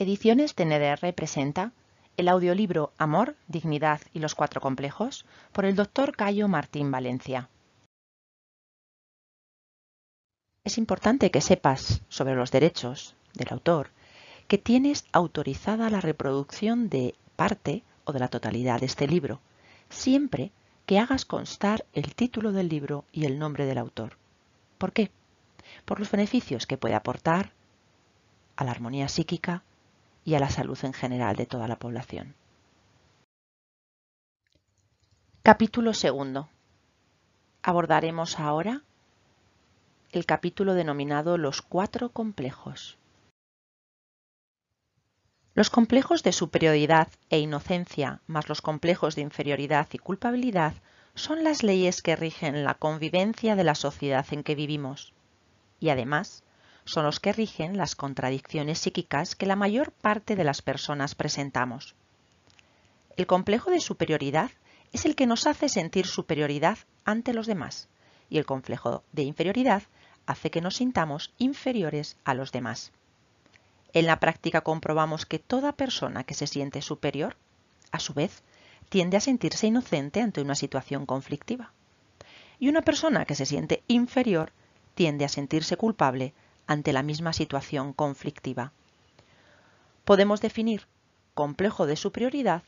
Ediciones TNDR presenta el audiolibro Amor, Dignidad y los Cuatro Complejos por el Dr. Cayo Martín Valencia. Es importante que sepas sobre los derechos del autor que tienes autorizada la reproducción de parte o de la totalidad de este libro, siempre que hagas constar el título del libro y el nombre del autor. ¿Por qué? Por los beneficios que puede aportar a la armonía psíquica y a la salud en general de toda la población. Capítulo segundo. Abordaremos ahora el capítulo denominado Los cuatro complejos. Los complejos de superioridad e inocencia, más los complejos de inferioridad y culpabilidad, son las leyes que rigen la convivencia de la sociedad en que vivimos. Y además, son los que rigen las contradicciones psíquicas que la mayor parte de las personas presentamos. El complejo de superioridad es el que nos hace sentir superioridad ante los demás, y el complejo de inferioridad hace que nos sintamos inferiores a los demás. En la práctica comprobamos que toda persona que se siente superior, a su vez, tiende a sentirse inocente ante una situación conflictiva. Y una persona que se siente inferior tiende a sentirse culpable ante la misma situación conflictiva. Podemos definir complejo de superioridad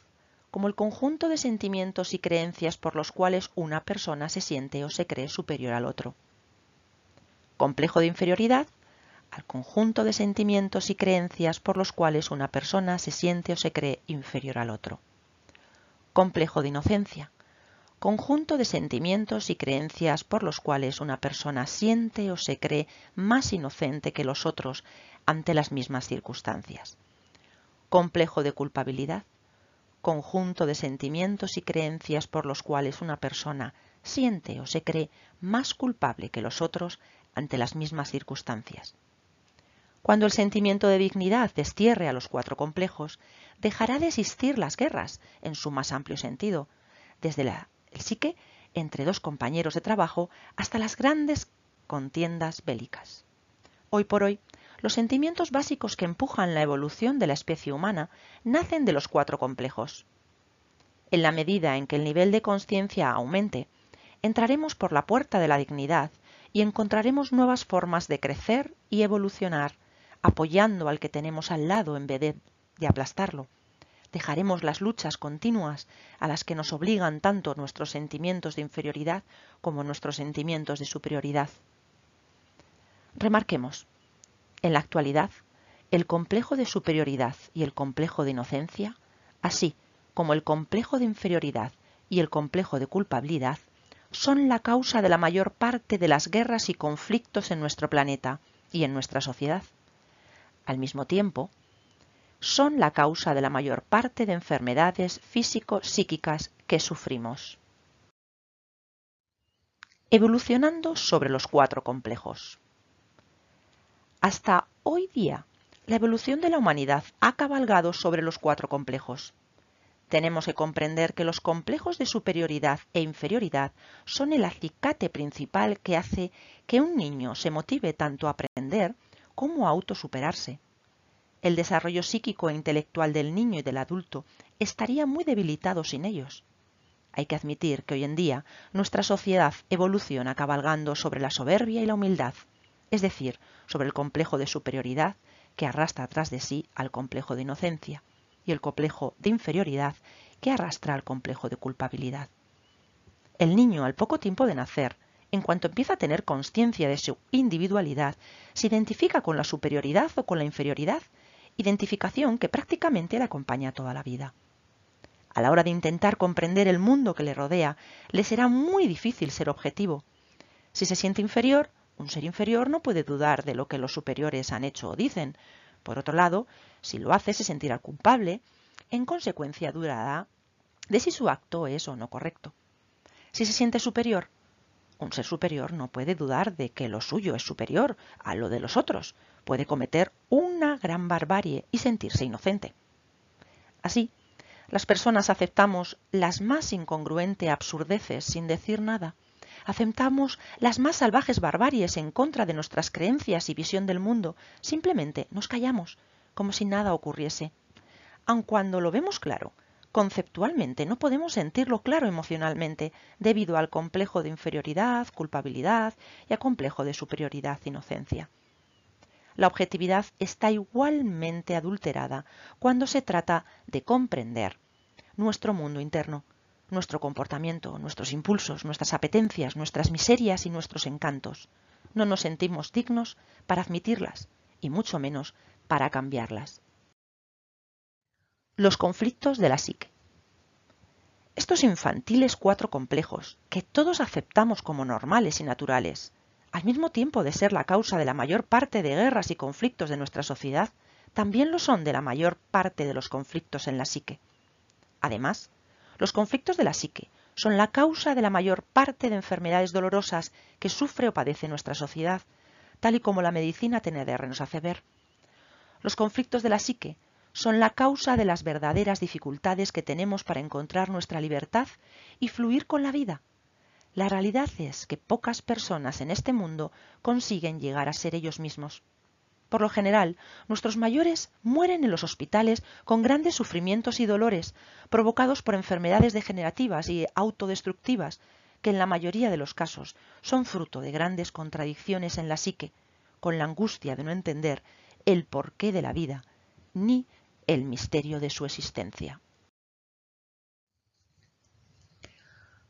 como el conjunto de sentimientos y creencias por los cuales una persona se siente o se cree superior al otro. Complejo de inferioridad al conjunto de sentimientos y creencias por los cuales una persona se siente o se cree inferior al otro. Complejo de inocencia. Conjunto de sentimientos y creencias por los cuales una persona siente o se cree más inocente que los otros ante las mismas circunstancias. Complejo de culpabilidad. Conjunto de sentimientos y creencias por los cuales una persona siente o se cree más culpable que los otros ante las mismas circunstancias. Cuando el sentimiento de dignidad destierre a los cuatro complejos, dejará de existir las guerras en su más amplio sentido, desde la, el psique entre dos compañeros de trabajo hasta las grandes contiendas bélicas. Hoy por hoy, los sentimientos básicos que empujan la evolución de la especie humana nacen de los cuatro complejos. En la medida en que el nivel de conciencia aumente, entraremos por la puerta de la dignidad y encontraremos nuevas formas de crecer y evolucionar apoyando al que tenemos al lado en vez de, aplastarlo. Dejaremos las luchas continuas a las que nos obligan tanto nuestros sentimientos de inferioridad como nuestros sentimientos de superioridad. Remarquemos, en la actualidad, el complejo de superioridad y el complejo de inocencia, así como el complejo de inferioridad y el complejo de culpabilidad, son la causa de la mayor parte de las guerras y conflictos en nuestro planeta y en nuestra sociedad al mismo tiempo, son la causa de la mayor parte de enfermedades físico-psíquicas que sufrimos. Evolucionando sobre los cuatro complejos. Hasta hoy día, la evolución de la humanidad ha cabalgado sobre los cuatro complejos. Tenemos que comprender que los complejos de superioridad e inferioridad son el acicate principal que hace que un niño se motive tanto a aprender cómo autosuperarse. El desarrollo psíquico e intelectual del niño y del adulto estaría muy debilitado sin ellos. Hay que admitir que hoy en día nuestra sociedad evoluciona cabalgando sobre la soberbia y la humildad, es decir, sobre el complejo de superioridad que arrastra atrás de sí al complejo de inocencia y el complejo de inferioridad que arrastra al complejo de culpabilidad. El niño, al poco tiempo de nacer, en cuanto empieza a tener conciencia de su individualidad, se identifica con la superioridad o con la inferioridad, identificación que prácticamente le acompaña toda la vida. A la hora de intentar comprender el mundo que le rodea, le será muy difícil ser objetivo. Si se siente inferior, un ser inferior no puede dudar de lo que los superiores han hecho o dicen. Por otro lado, si lo hace, se sentirá culpable, en consecuencia durará de si su acto es o no correcto. Si se siente superior, un ser superior no puede dudar de que lo suyo es superior a lo de los otros. Puede cometer una gran barbarie y sentirse inocente. Así, las personas aceptamos las más incongruentes absurdeces sin decir nada. Aceptamos las más salvajes barbaries en contra de nuestras creencias y visión del mundo. Simplemente nos callamos, como si nada ocurriese. Aun cuando lo vemos claro, conceptualmente no podemos sentirlo claro emocionalmente debido al complejo de inferioridad, culpabilidad y al complejo de superioridad, inocencia. La objetividad está igualmente adulterada cuando se trata de comprender nuestro mundo interno, nuestro comportamiento, nuestros impulsos, nuestras apetencias, nuestras miserias y nuestros encantos. No nos sentimos dignos para admitirlas y mucho menos para cambiarlas. Los conflictos de la psique. Estos infantiles cuatro complejos, que todos aceptamos como normales y naturales, al mismo tiempo de ser la causa de la mayor parte de guerras y conflictos de nuestra sociedad, también lo son de la mayor parte de los conflictos en la psique. Además, los conflictos de la psique son la causa de la mayor parte de enfermedades dolorosas que sufre o padece nuestra sociedad, tal y como la medicina TNDR nos hace ver. Los conflictos de la psique son la causa de las verdaderas dificultades que tenemos para encontrar nuestra libertad y fluir con la vida, la realidad es que pocas personas en este mundo consiguen llegar a ser ellos mismos. Por lo general, nuestros mayores mueren en los hospitales con grandes sufrimientos y dolores provocados por enfermedades degenerativas y autodestructivas, que en la mayoría de los casos son fruto de grandes contradicciones en la psique, con la angustia de no entender el porqué de la vida, ni el misterio de su existencia.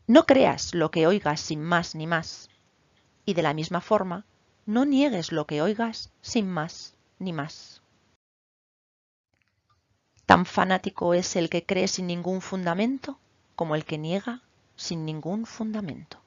No creas lo que oigas sin más ni más. Y de la misma forma, no niegues lo que oigas sin más ni más. Tan fanático es el que cree sin ningún fundamento como el que niega sin ningún fundamento.